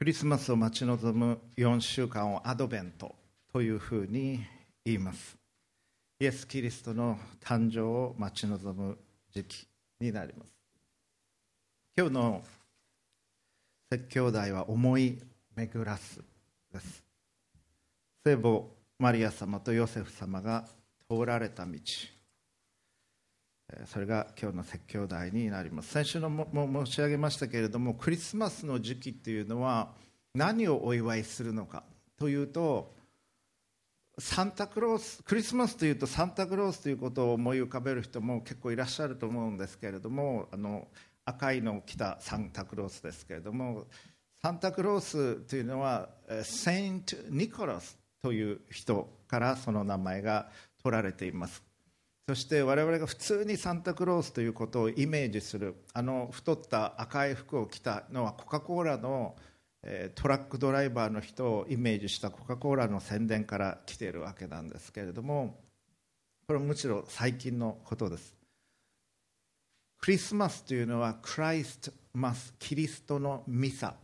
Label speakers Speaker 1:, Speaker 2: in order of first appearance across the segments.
Speaker 1: クリスマスを待ち望む4週間をアドベントというふうに言います。イエス・キリストの誕生を待ち望む時期になります。今日の説教題は思い巡らすです。聖母マリア様とヨセフ様が通られた道。それが今日の説教題になります。先週のも申し上げましたけれどもクリスマスの時期っていうのは何をお祝いするのかというとサンタクロースクリスマスというとサンタクロースということを思い浮かべる人も結構いらっしゃると思うんですけれどもあの赤いのを着たサンタクロースですけれどもサンタクロースというのはセイント・ニコラスという人からその名前が取られています。そして我々が普通にサンタクロースということをイメージするあの太った赤い服を着たのはコカ・コーラのトラックドライバーの人をイメージしたコカ・コーラの宣伝から来ているわけなんですけれどもこれむしろ最近のことです。クリスマスというのはクライストマスキリストのミサ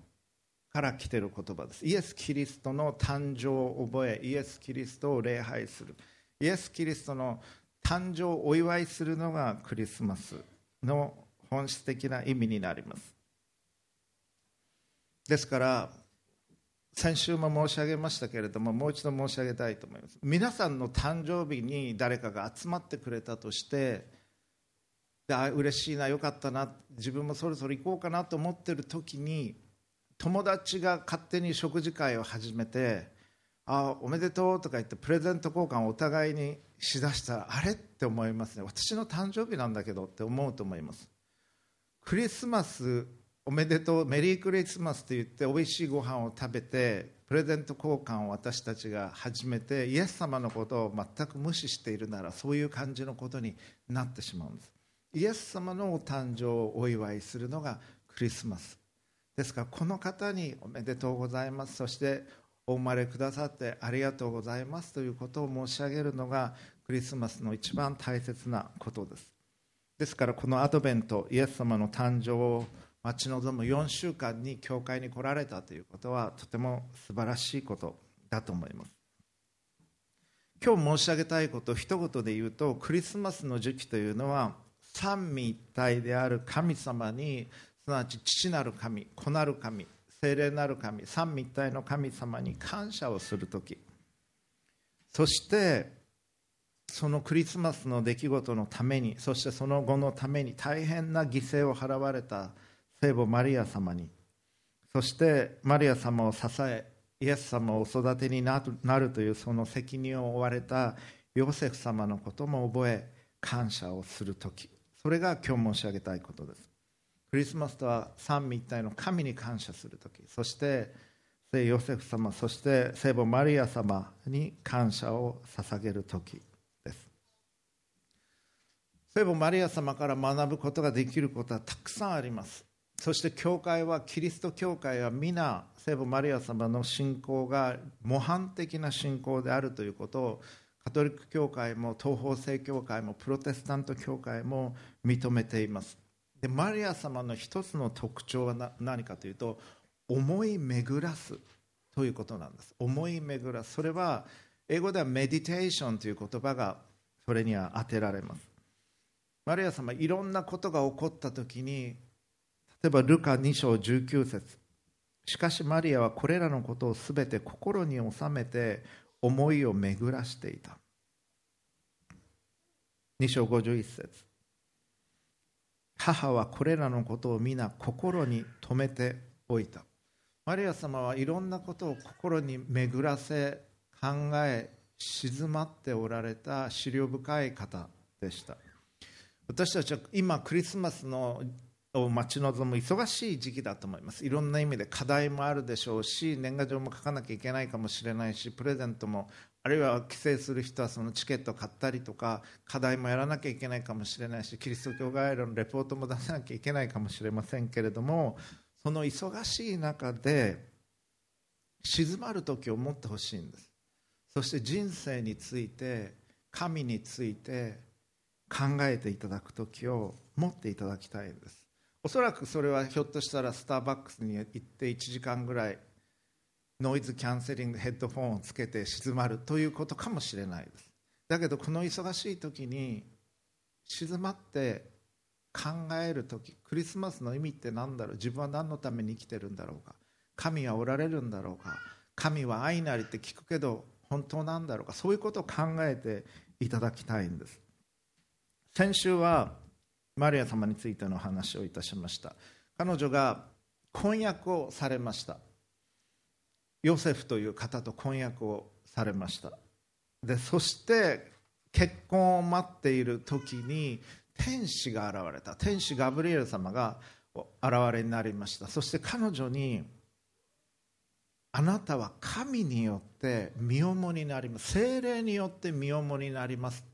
Speaker 1: から来ている言葉です。イエス・キリストの誕生を覚えイエス・キリストを礼拝する。イエス・キリストの誕生をお祝いするのがクリスマスの本質的な意味になります。ですから先週も申し上げましたけれどももう一度申し上げたいと思います。皆さんの誕生日に誰かが集まってくれたとしてあ嬉しいなよかったな自分もそろそろ行こうかなと思ってる時に友達が勝手に食事会を始めてあおめでとうとか言ってプレゼント交換をお互いにしだしたらあれって思いますね。私の誕生日なんだけどって思うと思います。クリスマスおめでとうメリークリスマスと言っておいしいご飯を食べてプレゼント交換を私たちが始めてイエス様のことを全く無視しているならそういう感じのことになってしまうんです。イエス様のお誕生をお祝いするのがクリスマス。ですからこの方におめでとうございます。そしてお生まれくださってありがとうございますということを申し上げるのがクリスマスの一番大切なことです。ですからこのアドベントイエス様の誕生を待ち望む4週間に教会に来られたということはとても素晴らしいことだと思います。今日申し上げたいこと一言で言うとクリスマスの時期というのは三位一体である神様にすなわち父なる神子なる神聖霊なる神三位一体の神様に感謝をする時。そしてそのクリスマスの出来事のためにそしてその後のために大変な犠牲を払われた聖母マリア様にそしてマリア様を支えイエス様をお育てになるというその責任を負われたヨセフ様のことも覚え感謝をする時。それが今日申し上げたいことです。クリスマスとは三位一体の神に感謝する時。そして聖ヨセフ様そして聖母マリア様に感謝を捧げる時です。聖母マリア様から学ぶことができることはたくさんあります。そして教会はキリスト教会は皆聖母マリア様の信仰が模範的な信仰であるということをカトリック教会も東方正教会もプロテスタント教会も認めています。でマリア様の一つの特徴は何かというと思い巡らすということなんです。思い巡らす。それは英語ではメディテーションという言葉がそれには当てられます。マリア様いろんなことが起こった時に例えばルカ2章19節。しかしマリアはこれらのことをすべて心に収めて思いを巡らしていた。2章51節。母はこれらのことを皆心に留めておいた。マリア様はいろんなことを心に巡らせ考え静まっておられた資料深い方でした。私たちは今クリスマスのを待ち望む忙しい時期だと思います。いろんな意味で課題もあるでしょうし年賀状も書かなきゃいけないかもしれないしプレゼントもあるいは帰省する人はそのチケット買ったりとか課題もやらなきゃいけないかもしれないしキリスト教会のレポートも出さなきゃいけないかもしれませんけれどもその忙しい中で静まる時を持ってほしいんです。そして人生について神について考えていただく時を持っていただきたいんです。おそらくそれはひょっとしたらスターバックスに行って1時間ぐらいノイズキャンセリングヘッドフォンをつけて静まるということかもしれないです。だけどこの忙しい時に静まって考える時クリスマスの意味って何だろう？自分は何のために生きてるんだろうか？神はおられるんだろうか？神は愛なりって聞くけど本当なんだろうか？そういうことを考えていただきたいんです。先週はマリア様についてのお話をいたしました。彼女が婚約をされました。ヨセフという方と婚約をされました。でそして結婚を待っている時に天使が現れた。天使ガブリエル様が現れになりました。そして彼女にあなたは神によって身重になります。精霊によって身重になります。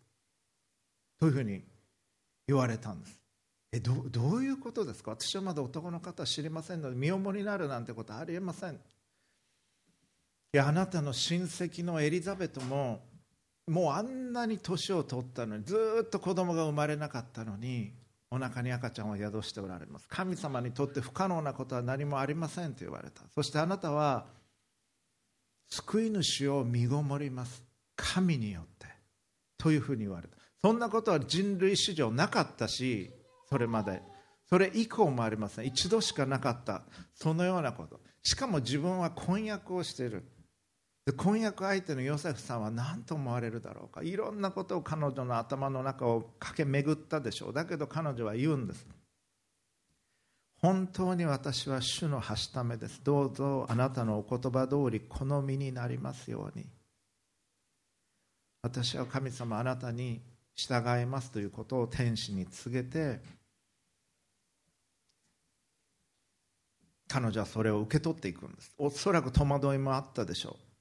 Speaker 1: というふうに言われたんです。えどどういうことですか？私はまだ男の方知りませんので身重になるなんてことはありえません。いやあなたの親戚のエリザベトももうあんなに年を取ったのにずっと子供が生まれなかったのにお腹に赤ちゃんを宿しておられます。神様にとって不可能なことは何もありませんと言われた。そしてあなたは救い主を身ごもります。神によって。というふうに言われた。そんなことは人類史上なかったしそれまで。それ以降もありません。一度しかなかった。そのようなこと。しかも自分は婚約をしている。婚約相手のヨセフさんは何と思われるだろうか。いろんなことを彼女の頭の中を駆け巡ったでしょう。だけど彼女は言うんです。本当に私は主のはしためです。どうぞあなたのお言葉通り好みになりますように。私は神様あなたに従いますということを天使に告げて彼女はそれを受け取っていくんです。おそらく戸惑いもあったでしょう。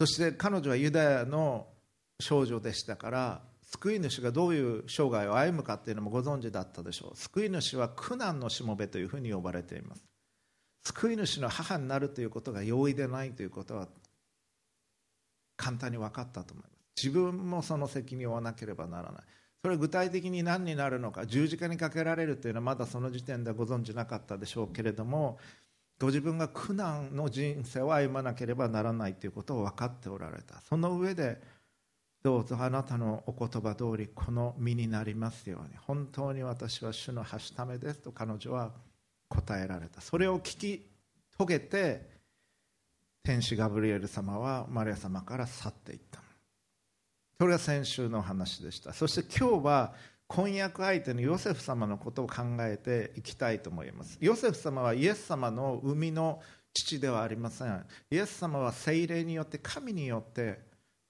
Speaker 1: そして彼女はユダヤの少女でしたから救い主がどういう生涯を歩むかっていうのもご存知だったでしょう。救い主は苦難のしもべというふうに呼ばれています。救い主の母になるということが容易でないということは簡単に分かったと思います。自分もその責任を負わなければならない。それは具体的に何になるのか十字架にかけられるというのはまだその時点ではご存じなかったでしょうけれどもご自分が苦難の人生を歩まなければならないということを分かっておられた。その上でどうぞあなたのお言葉通りこの身になりますように本当に私は主のはしためですと彼女は答えられた。それを聞き遂げて天使ガブリエル様はマリア様から去っていった。それが先週の話でした。そして今日は婚約相手のヨセフ様のことを考えていきたいと思います。ヨセフ様はイエス様の生みの父ではありません。イエス様は精霊によって神によって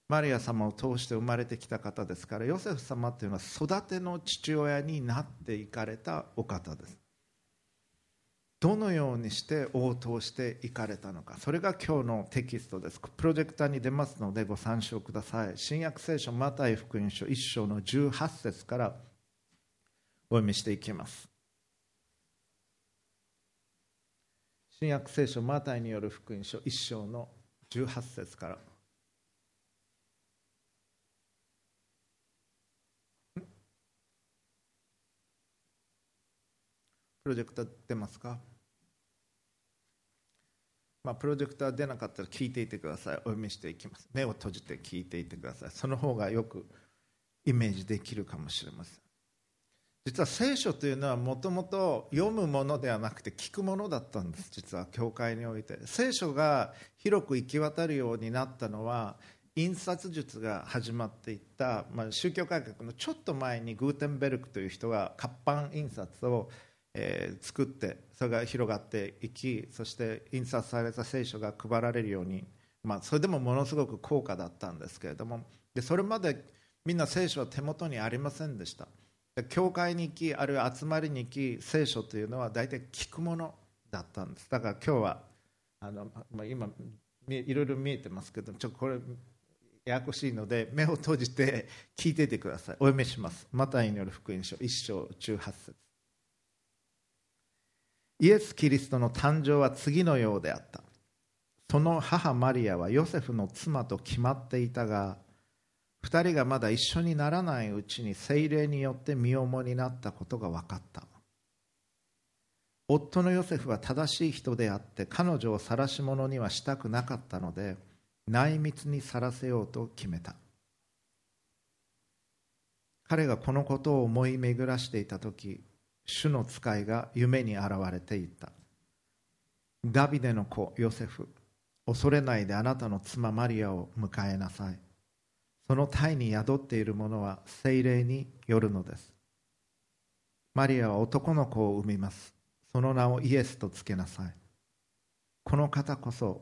Speaker 1: マリア様を通して生まれてきた方ですからヨセフ様というのは育ての父親になっていかれたお方です。どのようにして応答していかれたのか。それが今日のテキストです。プロジェクターに出ますのでご参照ください。新約聖書マタイ福音書1章の18節からお読みしていきます。新約聖書マタイによる福音書1章の18節から。プロジェクター出ますか？まあ、プロジェクター出なかったら聞いていてください。お読みしていきます。目を閉じて聞いていてください。その方がよくイメージできるかもしれません。実は聖書というのはもともと読むものではなくて聞くものだったんです実は教会において。聖書が広く行き渡るようになったのは印刷術が始まっていった、まあ、宗教改革のちょっと前にグーテンベルクという人が活版印刷をえー、作ってそれが広がっていきそして印刷された聖書が配られるように、まあ、それでもものすごく高価だったんですけれども。でそれまでみんな聖書は手元にありませんでした。教会に行きあるいは集まりに行き聖書というのは大体聞くものだったんです。だから今日はあの、まあ、今いろいろ見えてますけどちょっとこれややこしいので目を閉じて聞いていてください。お読みします。マタイによる福音書1章18節。イエス・キリストの誕生は次のようであった。その母マリアはヨセフの妻と決まっていたが2人がまだ一緒にならないうちに精霊によって身重になったことが分かった。夫のヨセフは正しい人であって彼女を晒し者にはしたくなかったので内密にさらせようと決めた。彼がこのことを思い巡らしていた時主の使いが夢に現れていった。ダビデの子ヨセフ恐れないであなたの妻マリアを迎えなさい。その胎に宿っているものは精霊によるのです。マリアは男の子を産みます。その名をイエスとつけなさい。この方こそ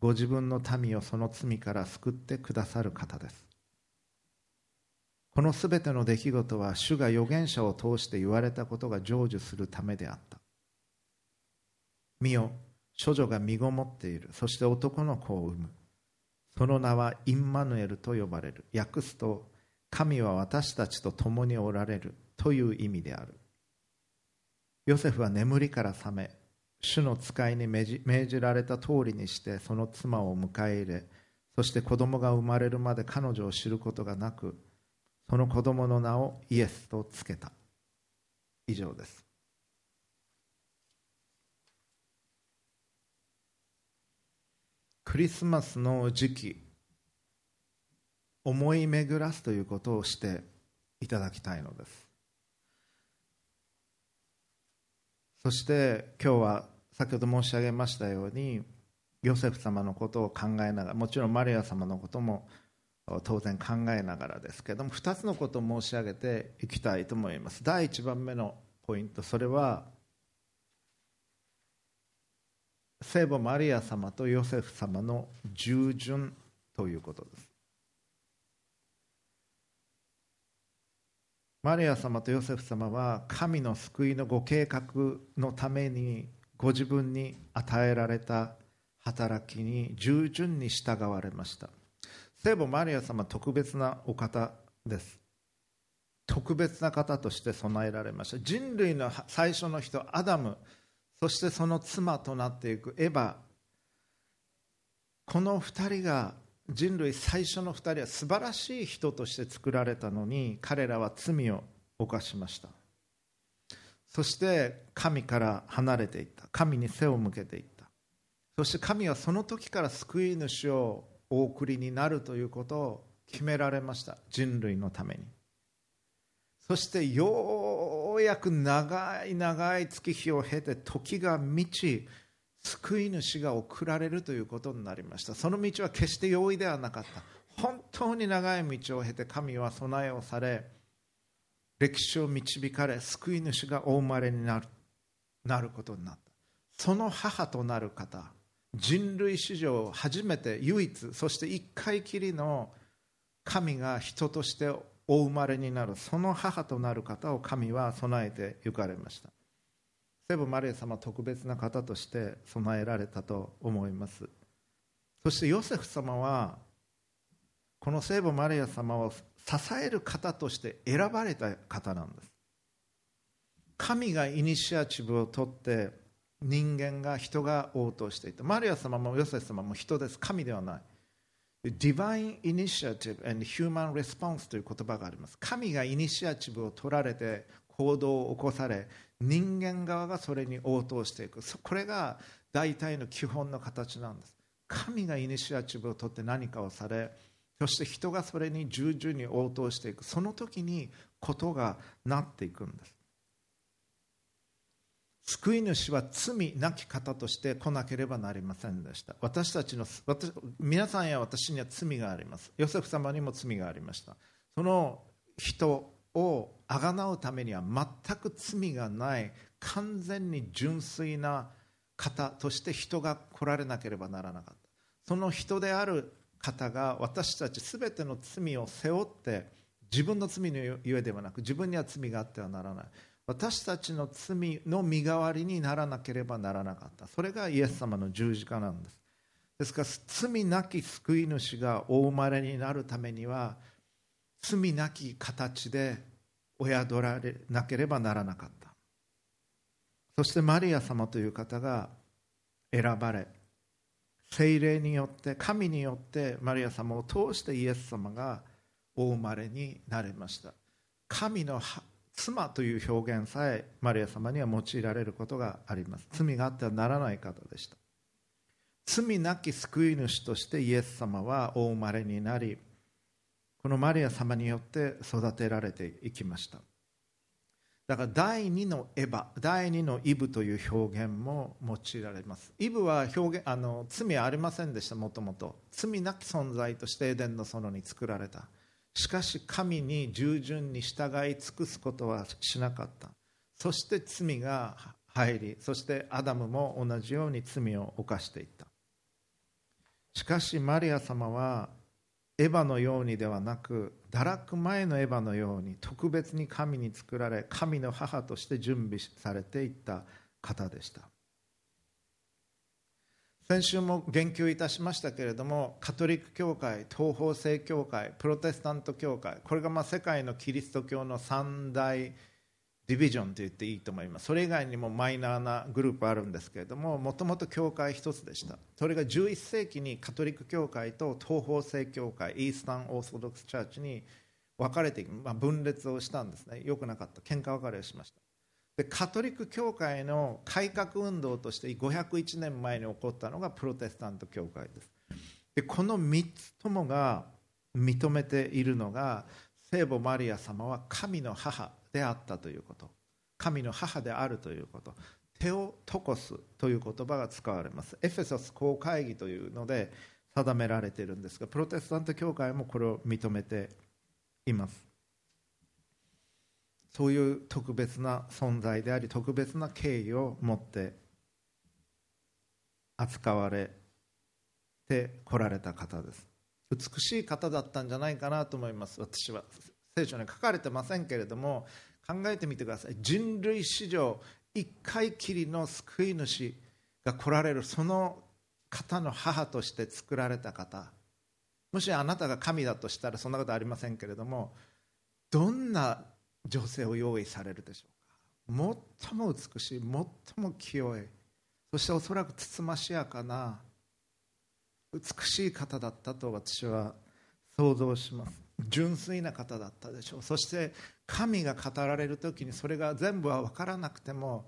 Speaker 1: ご自分の民をその罪から救ってくださる方です。このすべての出来事は主が預言者を通して言われたことが成就するためであった。見よ処女が身ごもっている。そして男の子を産む。その名はインマヌエルと呼ばれる。訳すと神は私たちと共におられるという意味である。ヨセフは眠りから覚め主の使いに命じられた通りにしてその妻を迎え入れそして子供が生まれるまで彼女を知ることがなくその子供の名をイエスとつけた。以上です。クリスマスの時期思い巡らすということをしていただきたいのです。そして今日は先ほど申し上げましたようにヨセフ様のことを考えながらもちろんマリア様のことも当然考えながらですけれども2つのことを申し上げていきたいと思います。第1番目のポイントそれは聖母マリア様とヨセフ様の従順ということです。マリア様とヨセフ様は神の救いのご計画のためにご自分に与えられた働きに従順に従われました。聖母マリア様特別なお方です。特別な方として備えられました。人類の最初の人アダム。そしてその妻となっていく。エヴァこの2人が人類最初の2人は素晴らしい人として作られたのに彼らは罪を犯しました。そして神から離れていった。神に背を向けていった。そして神はその時から救い主をお送りになるということを決められました。人類のために。そしてよようやく長い長い月日を経て時が満ち救い主が送られるということになりました。その道は決して容易ではなかった。本当に長い道を経て神は備えをされ歴史を導かれ救い主がお生まれになるなることになった。その母となる方人類史上初めて唯一そして一回きりの神が人としてお生まれになるその母となる方を神は備えてゆかれました。聖母マリア様特別な方として備えられたと思います。そしてヨセフ様はこの聖母マリア様を支える方として選ばれた方なんです。神がイニシアチブを取って人間が人が応答していた。マリア様もヨセフ様も人です。神ではない。Divine Initiative and Human Response という言葉があります。神がイニシアチブを取られて行動を起こされ人間側がそれに応答していく。これが大体の基本の形なんです。神がイニシアチブを取って何かをされそして人がそれに従順に応答していく。その時にことがなっていくんです。救い主は罪なき方として来なければなりませんでした。私たちの皆さんや私には罪があります。ヨセフ様にも罪がありました。その人をあがなうためには全く罪がない完全に純粋な方として人が来られなければならなかった。その人である方が私たち全ての罪を背負って自分の罪のゆえではなく自分には罪があってはならない。私たちの罪の身代わりにならなければならなかった。それがイエス様の十字架なんです。ですから罪なき救い主がお生まれになるためには罪なき形で親取られなければならなかった。そしてマリア様という方が選ばれ精霊によって神によってマリア様を通してイエス様がお生まれになれました。神の妻という表現さえマリア様には用いられることがあります。罪があってはならない方でした。罪なき救い主としてイエス様はお生まれになりこのマリア様によって育てられていきました。だから第二のエヴァ第二のイブという表現も用いられます。イブは表現あの罪はありませんでしたもともと。罪なき存在としてエデンの園に作られた。しかし神に従順に従い尽くすことはしなかった。そして罪が入りそしてアダムも同じように罪を犯していった。しかしマリア様はエヴァのようにではなく堕落前のエヴァのように特別に神に作られ神の母として準備されていった方でした。先週も言及いたしましたけれどもカトリック教会東方正教会プロテスタント教会これがまあ世界のキリスト教の三大ディビジョンと言っていいと思います。それ以外にもマイナーなグループあるんですけれどももともと教会一つでした。それが11世紀にカトリック教会と東方正教会イースタン・オーソドックス・チャーチに分かれて、まあ、分裂をしたんですね。よくなかった。喧嘩別れをしました。でカトリック教会の改革運動として501年前に起こったのがプロテスタント教会です。でこの3つともが認めているのが聖母マリア様は神の母であったということ。神の母であるということ。テオトコスという言葉が使われます。エフェソス公会議というので定められているんですがプロテスタント教会もこれを認めています。そういう特別な存在であり特別な敬意を持って扱われてこられた方です。美しい方だったんじゃないかなと思います。私は。聖書に書かれてませんけれども考えてみてください。人類史上一回きりの救い主が来られるその方の母として作られた方。もしあなたが神だとしたらそんなことありませんけれどもどんな女性を用意されるでしょうか。最も美しい最も清いそしておそらくつつましやかな美しい方だったと私は想像します。純粋な方だったでしょう。そして神が語られる時にそれが全部は分からなくても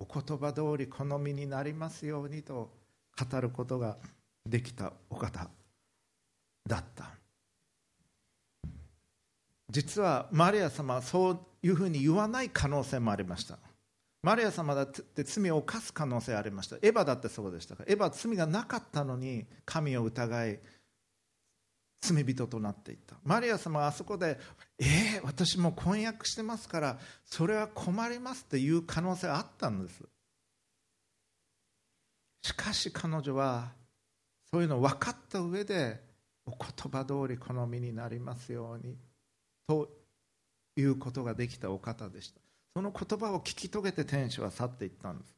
Speaker 1: お言葉通り好みになりますようにと語ることができたお方だった。実はマリア様はそういうふうに言わない可能性もありました。マリア様だって罪を犯す可能性ありました。エヴァだってそうでした。からエヴァは罪がなかったのに神を疑い罪人となっていった。マリア様はあそこで「えー、私も婚約してますからそれは困ります」っていう可能性あったんです。しかし彼女はそういうのを分かった上でお言葉通り好みになりますように。ということができたお方でした。その言葉を聞き遂げて天使は去っていったんです。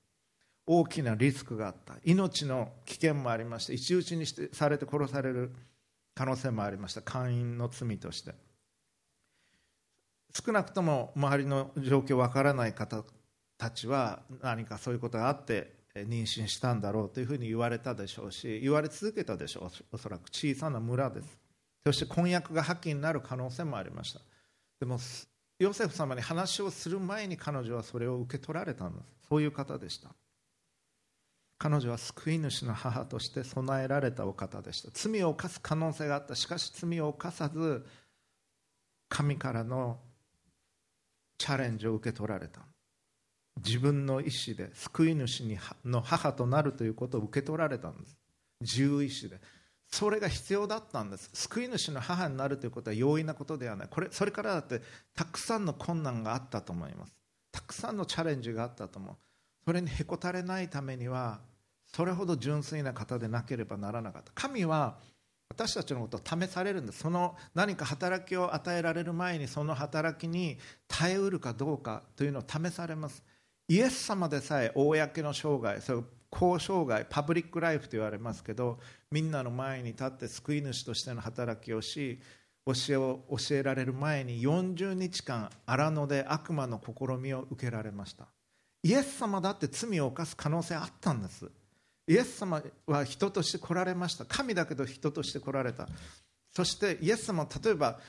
Speaker 1: 大きなリスクがあった。命の危険もありまして一打ちにしてされて殺される可能性もありました。会員の罪として。少なくとも周りの状況わからない方たちは何かそういうことがあって妊娠したんだろうというふうに言われたでしょうし言われ続けたでしょう。おそらく小さな村です。そして婚約が破棄になる可能性もありました。でもヨセフ様に話をする前に彼女はそれを受け取られたんです。そういう方でした。彼女は救い主の母として備えられたお方でした。罪を犯す可能性があった。しかし罪を犯さず神からのチャレンジを受け取られた。自分の意思で救い主の母となるということを受け取られたんです。自由意志で。それが必要だったんです。救い主の母になるということは容易なことではない。これそれからだってたくさんの困難があったと思います。たくさんのチャレンジがあったと思う。それにへこたれないためにはそれほど純粋な方でなければならなかった。神は私たちのことを試されるんです。その何か働きを与えられる前にその働きに耐えうるかどうかというのを試されます。イエス様でさえ公の生涯それ公生涯パブリックライフと言われますけどみんなの前に立って救い主としての働きをし教えを教えられる前に40日間荒野で悪魔の試みを受けられました。イエス様だって罪を犯す可能性あったんです。イエス様は人として来られました。神だけど人として来られた。そしてイエス様例えば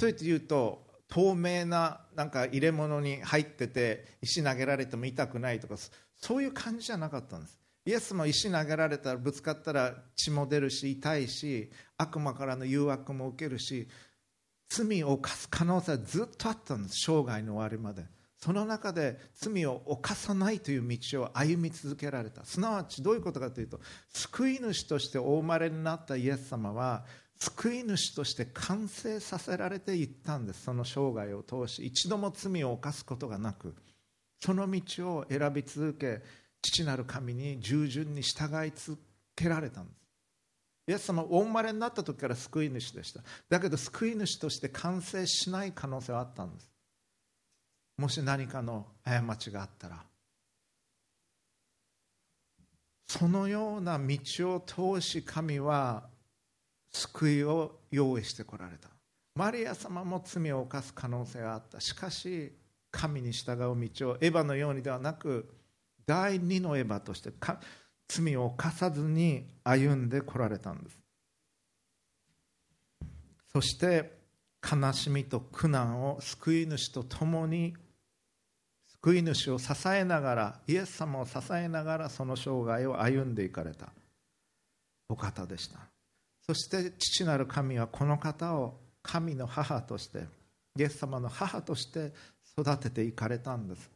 Speaker 1: 例えて言うと透明ななんか入れ物に入ってて石投げられても痛くないとかそういう感じじゃなかったんです。イエスも石投げられたらぶつかったら血も出るし痛いし悪魔からの誘惑も受けるし罪を犯す可能性はずっとあったんです生涯の終わりまで。その中で罪を犯さないという道を歩み続けられた。すなわちどういうことかというと救い主としてお生まれになったイエス様は救い主として完成させられていったんです。その生涯を通し一度も罪を犯すことがなくその道を選び続け父なる神に従順に従い続けられたんです。イエス様お生まれになった時から救い主でした。だけど救い主として完成しない可能性はあったんです。もし何かの過ちがあったら。そのような道を通し神は救いを用意してこられた。マリア様も罪を犯す可能性があった。しかし神に従う道をエヴァのようにではなく第二のエヴァとして罪を犯さずに歩んでこられたんです。そして悲しみと苦難を救い主と共に救い主を支えながらイエス様を支えながらその生涯を歩んでいかれた。お方でした。そして父なる神はこの方を神の母としてイエス様の母として育てていかれたんです。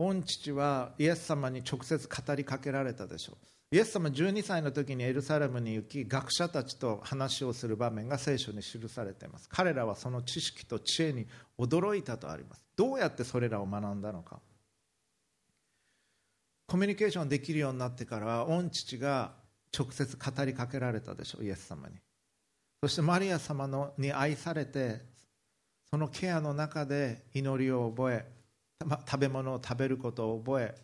Speaker 1: 御父はイエス様に直接語りかけられたでしょう。イエス様12歳の時にエルサレムに行き学者たちと話をする場面が聖書に記されています。彼らはその知識と知恵に驚いたとあります。どうやってそれらを学んだのか。コミュニケーションできるようになってからは御父が直接語りかけられたでしょうイエス様に。そしてマリア様のに愛されてそのケアの中で祈りを覚え食べ物を食べることを覚え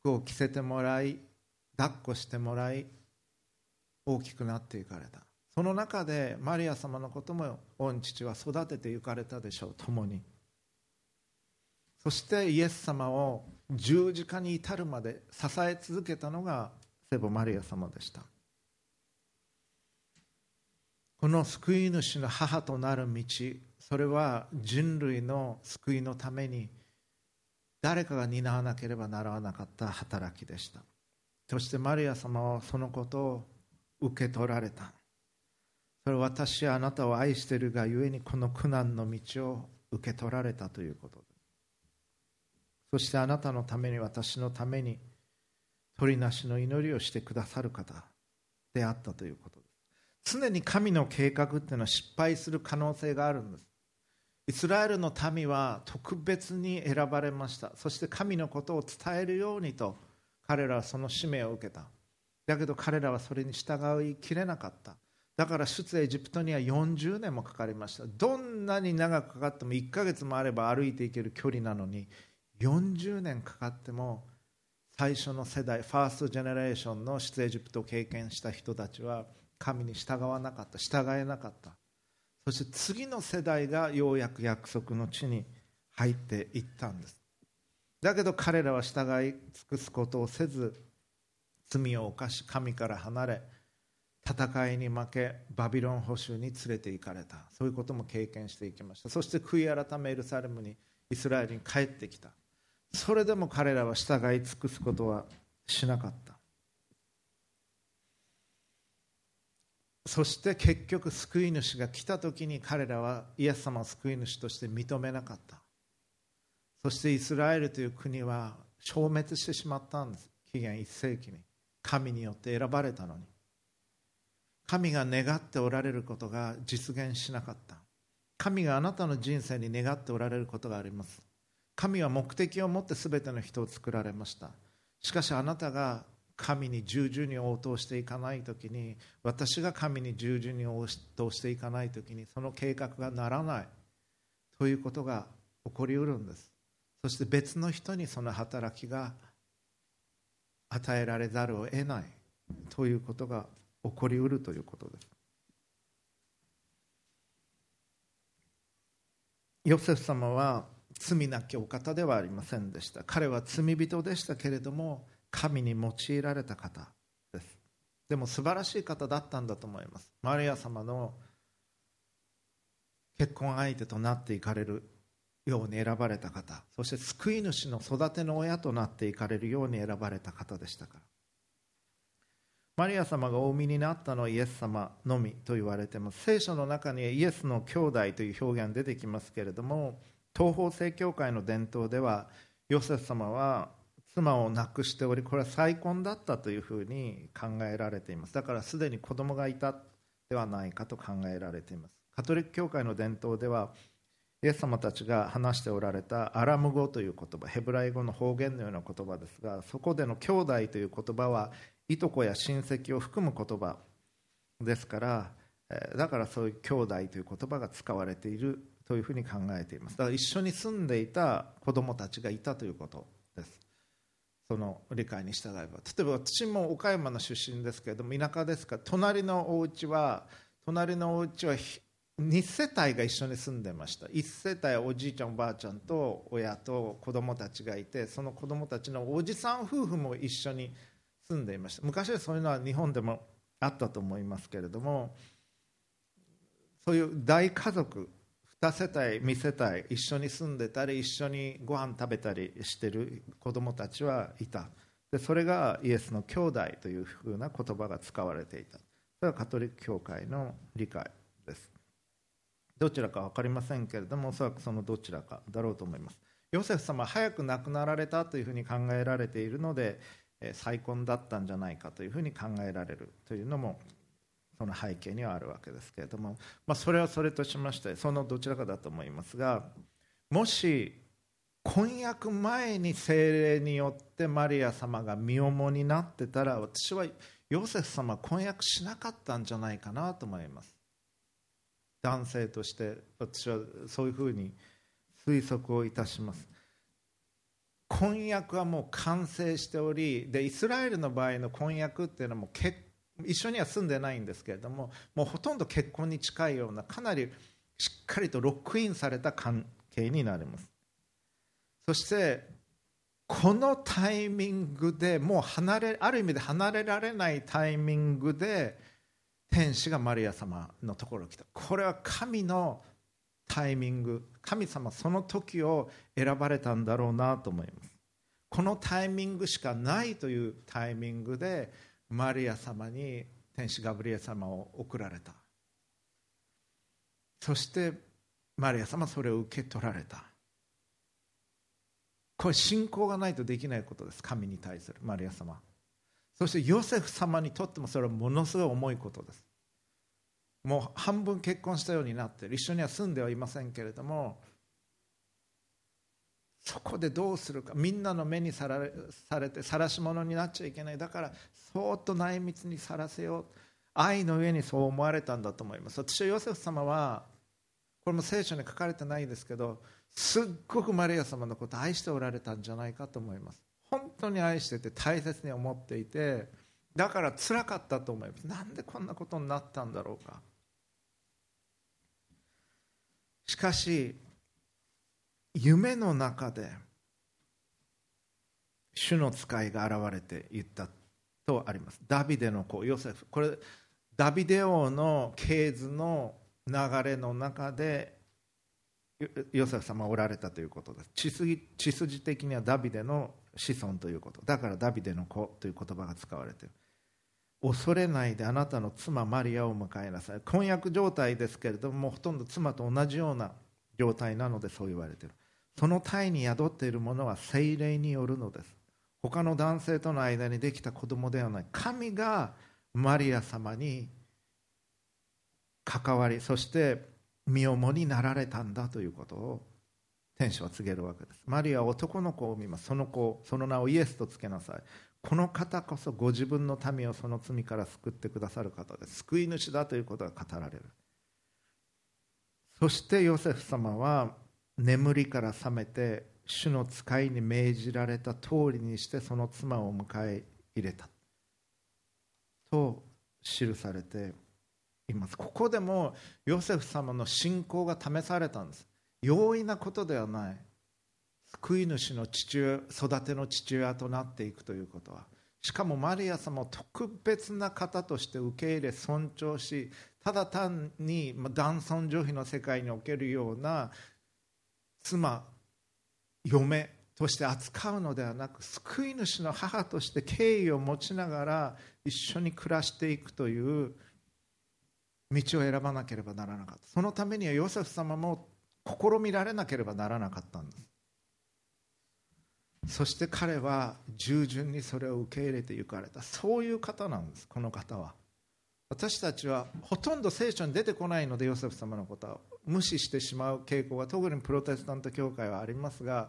Speaker 1: 服を着せてもらい抱っこしてもらい大きくなっていかれた。その中でマリア様のことも御父は育てていかれたでしょう共に。そしてイエス様を十字架に至るまで支え続けたのが聖母マリア様でした。この救い主の母となる道それは人類の救いのために誰かが担わなければならなかった働きでした。そしてマリア様はそのことを受け取られた。それは私はあなたを愛しているがゆえにこの苦難の道を受け取られたということ。そしてあなたのために私のために鳥なしの祈りをしてくださる方であったということです。常に神の計画っていうのは失敗する可能性があるんです。イスラエルの民は特別に選ばれました。そして神のことを伝えるようにと彼らはその使命を受けた。だけど彼らはそれに従いきれなかった。だから出エジプトには40年もかかりました。どんなに長くかかっても1ヶ月もあれば歩いていける距離なのに40年かかっても最初の世代ファーストジェネレーションの出エジプトを経験した人たちは神に従わなかった従えなかった。そして次の世代がようやく約束の地に入っていったんです。だけど彼らは従い尽くすことをせず罪を犯し神から離れ戦いに負けバビロン捕囚に連れて行かれた。そういうことも経験していきました。そして悔い改めエルサレムにイスラエルに帰ってきた。それでも彼らは従い尽くすことはしなかった。そして結局救い主が来た時に彼らはイエス様を救い主として認めなかった。そしてイスラエルという国は消滅してしまったんです。紀元1世紀に。神によって選ばれたのに。神が願っておられることが実現しなかった。神があなたの人生に願っておられることがあります。神は目的を持って全ての人を作られました。しかしあなたが神に従順に応答していかない時に私が神に従順に応答していかない時にその計画がならないということが起こりうるんです。そして別の人にその働きが与えられざるを得ないということが起こりうるということです。ヨセフ様は罪なきお方ではありませんでした。彼は罪人でしたけれども神に用いられた方です。でも素晴らしい方だったんだと思います。マリア様の結婚相手となっていかれるように選ばれた方そして救い主の育ての親となっていかれるように選ばれた方でしたから。マリア様がお産みになったのはイエス様のみと言われています。聖書の中にイエスの兄弟という表現出てきますけれども東方正教会の伝統ではヨセフ様は妻を亡くしておりこれは再婚だったというふうに考えられています。だからすでに子供がいたではないかと考えられています。カトリック教会の伝統ではイエス様たちが話しておられたアラム語という言葉ヘブライ語の方言のような言葉ですがそこでの兄弟という言葉はいとこや親戚を含む言葉ですからだからそういう兄弟という言葉が使われているというふうに考えています。だから一緒に住んでいた子供たちがいたということその理解に従えば。例えば私も岡山の出身ですけれども田舎ですか。ら隣のお家は隣のお家は2世帯が一緒に住んでました。1世帯おじいちゃんおばあちゃんと親と子供たちがいてその子供たちのおじさん夫婦も一緒に住んでいました。昔はそういうのは日本でもあったと思いますけれどもそういう大家族2世帯3世帯一緒に住んでたり一緒にご飯食べたりしてる子供たちはいた。でそれがイエスの兄弟というふうな言葉が使われていた。それはカトリック教会の理解です。どちらか分かりませんけれどもおそらくそのどちらかだろうと思います。ヨセフ様は早く亡くなられたというふうに考えられているので再婚だったんじゃないかというふうに考えられるというのもその背景にはあるわけですけれども、まあ、それはそれとしましてそのどちらかだと思いますがもし婚約前に精霊によってマリア様が身重になってたら私はヨセフ様は婚約しなかったんじゃないかなと思います。男性として私はそういうふうに推測をいたします。婚約はもう完成しておりでイスラエルの場合の婚約っていうのはもう結一緒には住んでないんですけれどももうほとんど結婚に近いようなかなりしっかりとロックインされた関係になります。そしてこのタイミングでもう離れある意味で離れられないタイミングで天使がマリア様のところに来た。これは神のタイミング神様その時を選ばれたんだろうなと思います。このタイミングしかないというタイミングでマリア様に天使ガブリエ様を送られた。そしてマリア様それを受け取られた。これ信仰がないとできないことです。神に対する。マリア様。そしてヨセフ様にとってもそれはものすごい重いことです。もう半分結婚したようになってる。一緒には住んではいませんけれどもそこでどうするか。みんなの目にさらされて晒し者になっちゃいけない。だからそーっと内密にさらせよう。愛の上にそう思われたんだと思います。私はヨセフ様はこれも聖書に書かれてないんですけどすっごくマリア様のこと愛しておられたんじゃないかと思います。本当に愛してて大切に思っていてだから辛かったと思います。なんでこんなことになったんだろうか。しかし夢の中で主の使いが現れて言った。とあります。ダビデの子ヨセフこれダビデ王の系図の流れの中でヨセフ様おられたということです。血筋血筋的にはダビデの子孫ということ。だからダビデの子という言葉が使われている。恐れないであなたの妻マリアを迎えなさい。婚約状態ですけれどもほとんど妻と同じような状態なのでそう言われている。その体に宿っているものは精霊によるのです。他の男性との間にできた子供ではない。神がマリア様に関わりそして身重になられたんだということを天使は告げるわけです。マリアは男の子を産みます。その子その名をイエスとつけなさい。この方こそご自分の民をその罪から救ってくださる方です。救い主だということが語られる。そしてヨセフ様は眠りから覚めて主の使いに命じられた通りにしてその妻を迎え入れた。と記されています。ここでもヨセフ様の信仰が試されたんです。容易なことではない。救い主の父親育ての父親となっていくということは。しかもマリア様を特別な方として受け入れ尊重しただ単に男尊女卑の世界におけるような妻嫁として扱うのではなく救い主の母として敬意を持ちながら一緒に暮らしていくという道を選ばなければならなかった。そのためにはヨセフ様も試みられなければならなかったんです。そして彼は従順にそれを受け入れて行かれた。そういう方なんですこの方は。私たちはほとんど聖書に出てこないのでヨセフ様のことは。無視してしまう傾向が特にプロテスタント教会はありますが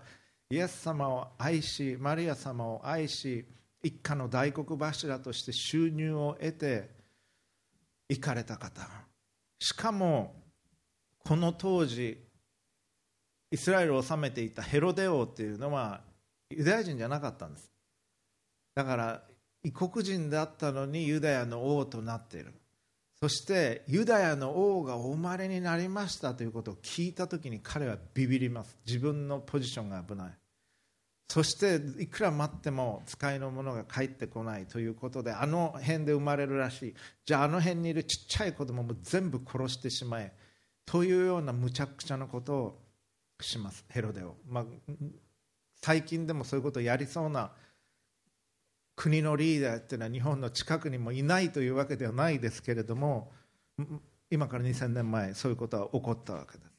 Speaker 1: イエス様を愛しマリア様を愛し一家の大黒柱として収入を得て行かれた方しかもこの当時イスラエルを治めていたヘロデ王っていうのはユダヤ人じゃなかったんですだから異国人だったのにユダヤの王となっている。そしてユダヤの王がお生まれになりましたということを聞いた時に彼はビビります。自分のポジションが危ない。そしていくら待っても使いの者が帰ってこないということであの辺で生まれるらしい。じゃああの辺にいるちっちゃい子供も全部殺してしまえ。というようなむちゃくちゃなことをします。ヘロデを、まあ、最近でもそういうことをやりそうな国のリーダーっていうのは日本の近くにもいないというわけではないですけれども今から2000年前そういうことは起こったわけです。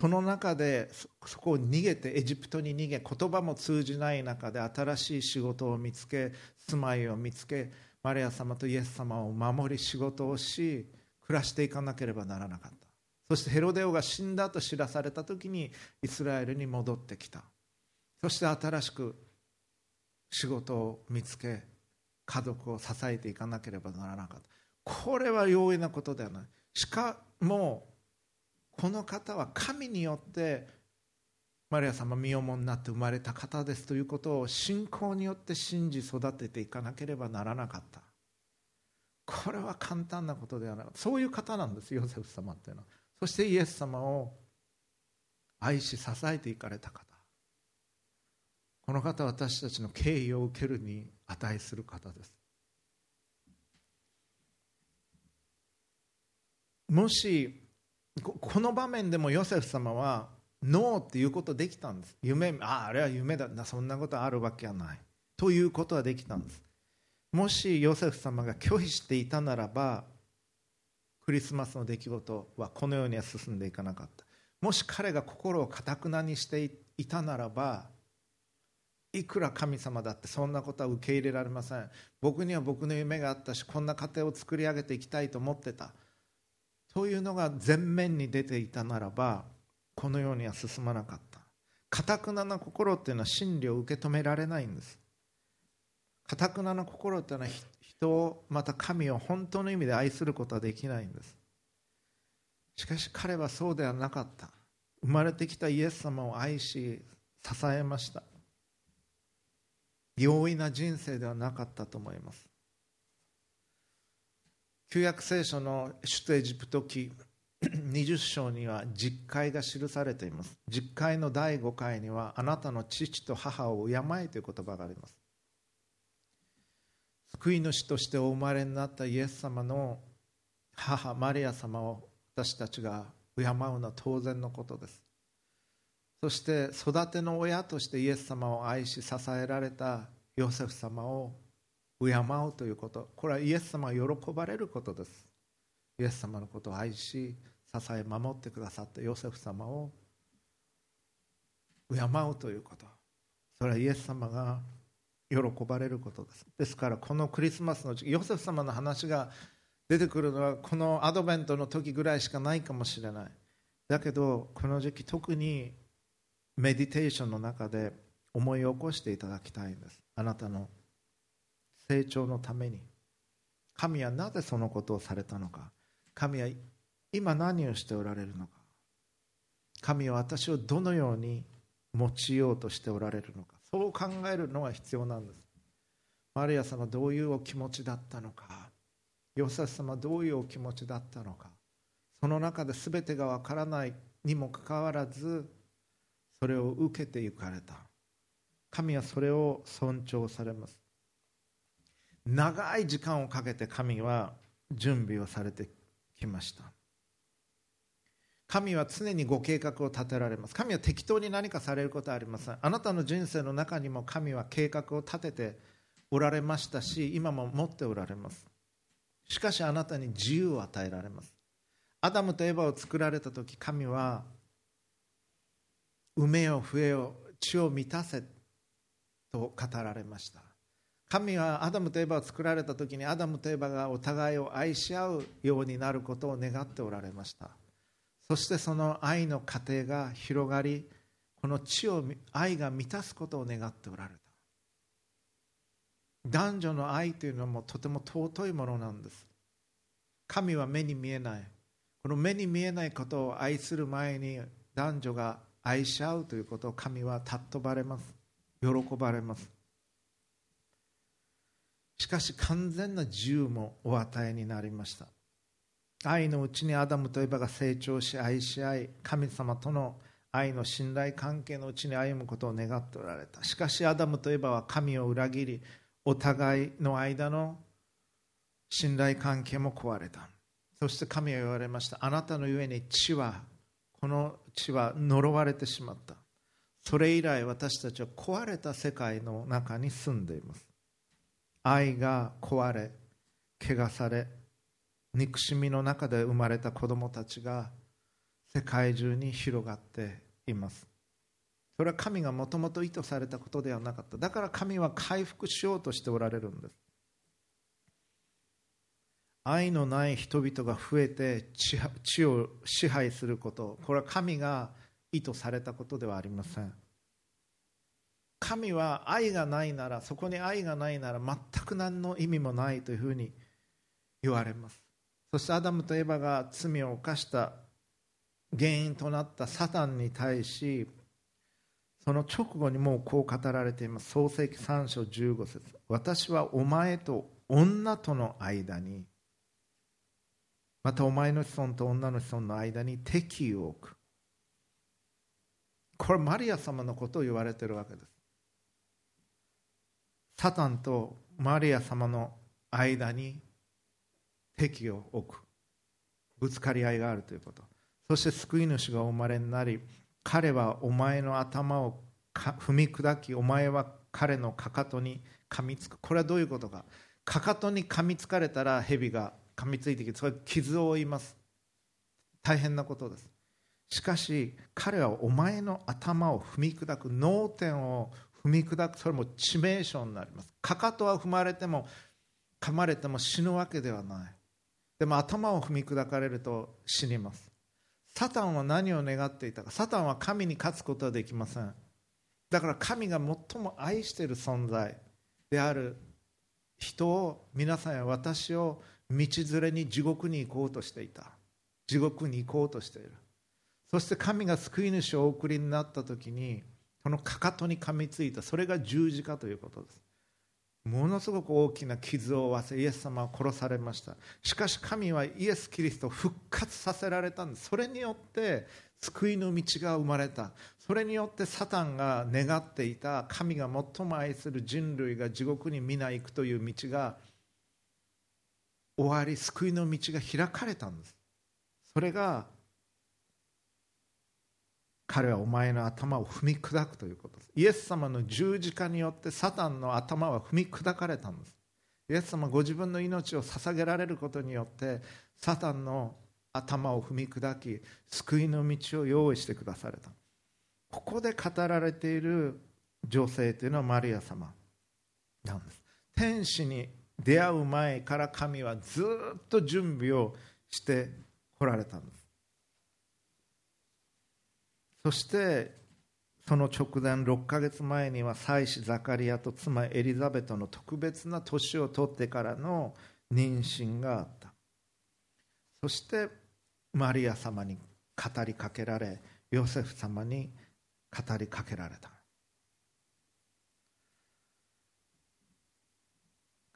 Speaker 1: その中でそこを逃げてエジプトに逃げ言葉も通じない中で新しい仕事を見つけ住まいを見つけマリア様とイエス様を守り仕事をし暮らしていかなければならなかった。そしてヘロデオが死んだと知らされた時にイスラエルに戻ってきた。そして新しく仕事を見つけ家族を支えていかなければならなかった。これは容易なことではない。しかもこの方は神によってマリア様身重になって生まれた方ですということを信仰によって信じ育てていかなければならなかった。これは簡単なことではない。そういう方なんですヨセフ様っていうのは。そしてイエス様を愛し支えていかれた方。この方は私たちの敬意を受けるに値する方です。もしこの場面でもヨセフ様はノーっていうことできたんです。夢あああれは夢だ。そんなことあるわけはない。ということはできたんです。もしヨセフ様が拒否していたならばクリスマスの出来事はこのようには進んでいかなかった。もし彼が心をかたくなにしていたならばいくら神様だってそんなことは受け入れられません。僕には僕の夢があったしこんな家庭を作り上げていきたいと思ってた。というのが前面に出ていたならばこのようには進まなかった。かたくなな心っていうのは真理を受け止められないんです。かたくなな心っていうのは人をまた神を本当の意味で愛することはできないんです。しかし彼はそうではなかった。生まれてきたイエス様を愛し支えました。容易な人生ではなかったと思います。旧約聖書の首都エジプト記 20章には実会が記されています。実会の第5回にはあなたの父と母を敬えという言葉があります。救い主としてお生まれになったイエス様の母マリア様を私たちが敬うのは当然のことです。そして育ての親としてイエス様を愛し支えられたヨセフ様を敬うということ。これはイエス様が喜ばれることです。イエス様のことを愛し支え守ってくださったヨセフ様を敬うということ。それはイエス様が喜ばれることです。ですからこのクリスマスの時期ヨセフ様の話が出てくるのはこのアドベントの時ぐらいしかないかもしれない。だけどこの時期特にメディテーションの中で思い起こしていただきたいんです。あなたの成長のために。神はなぜそのことをされたのか。神は今何をしておられるのか。神は私をどのように用いようとしておられるのか。そう考えるのが必要なんです。マリア様どういうお気持ちだったのか。ヨセフ様どういうお気持ちだったのか。その中で全てがわからないにもかかわらずそれを受けていかれた。神はそれを尊重されます。長い時間をかけて神は準備をされてきました。神は常にご計画を立てられます。神は適当に何かされることはありません。あなたの人生の中にも神は計画を立てておられましたし今も持っておられます。しかしあなたに自由を与えられます。アダムとエバを作られた時神は埋めよ増えよ血を満たせと語られました。神はアダムとエバを作られた時にアダムとエバがお互いを愛し合うようになることを願っておられました。そしてその愛の過程が広がりこの地を愛が満たすことを願っておられた。男女の愛というのもとても尊いものなんです。神は目に見えない。この目に見えないことを愛する前に男女が愛し合うということを神は尊ばれます。喜ばれます。しかし完全な自由もお与えになりました。愛のうちにアダムとエバが成長し愛し合い神様との愛の信頼関係のうちに歩むことを願っておられた。しかしアダムとエバは神を裏切りお互いの間の信頼関係も壊れた。そして神は言われました。あなたのゆえに地はこの地は呪われてしまった。それ以来私たちは壊れた世界の中に住んでいます。愛が壊れ汚され憎しみの中で生まれた子供たちが世界中に広がっています。それは神がもともと意図されたことではなかった。だから神は回復しようとしておられるんです。愛のない人々が増えて地を支配することこれは神が意図されたことではありません。神は愛がないならそこに愛がないなら全く何の意味もないというふうに言われます。そしてアダムとエバが罪を犯した原因となったサタンに対しその直後にもうこう語られています。創世記3章15節。私はお前と女との間にまたお前の子孫と女の子孫の間に敵を置く。これマリア様のことを言われてるわけです。サタンとマリア様の間に敵を置く。ぶつかり合いがあるということ。そして救い主がお生まれになり彼はお前の頭を踏み砕きお前は彼のかかとに噛みつく。これはどういうことか。かかとに噛みつかれたら蛇が噛みついてきてそれ傷を負います。大変なことです。しかし彼はお前の頭を踏み砕く脳天を踏み砕くそれも致命傷になります。かかとは踏まれても噛まれても死ぬわけではない。でも頭を踏み砕かれると死にます。サタンは何を願っていたか。サタンは神に勝つことはできません。だから神が最も愛している存在である人を皆さんや私を道連れに地獄に行こうとしていた。地獄に行こうとしている。そして神が救い主をお送りになった時にこのかかとに噛みついた。それが十字架ということです。ものすごく大きな傷を負わせイエス様は殺されました。しかし神はイエス・キリストを復活させられたんです。それによって救いの道が生まれた。それによってサタンが願っていた神が最も愛する人類が地獄に皆行くという道が終わり救いの道が開かれたんです。それが彼はお前の頭を踏み砕くということです。イエス様の十字架によってサタンの頭は踏み砕かれたんです。イエス様ご自分の命を捧げられることによってサタンの頭を踏み砕き救いの道を用意してくだされた。ここで語られている女性というのはマリア様なんです。天使に出会う前から神はずっと準備をしてこられたんです。そしてその直前6ヶ月前には妻子ザカリアと妻エリザベトの特別な年を取ってからの妊娠があった。そしてマリア様に語りかけられヨセフ様に語りかけられた。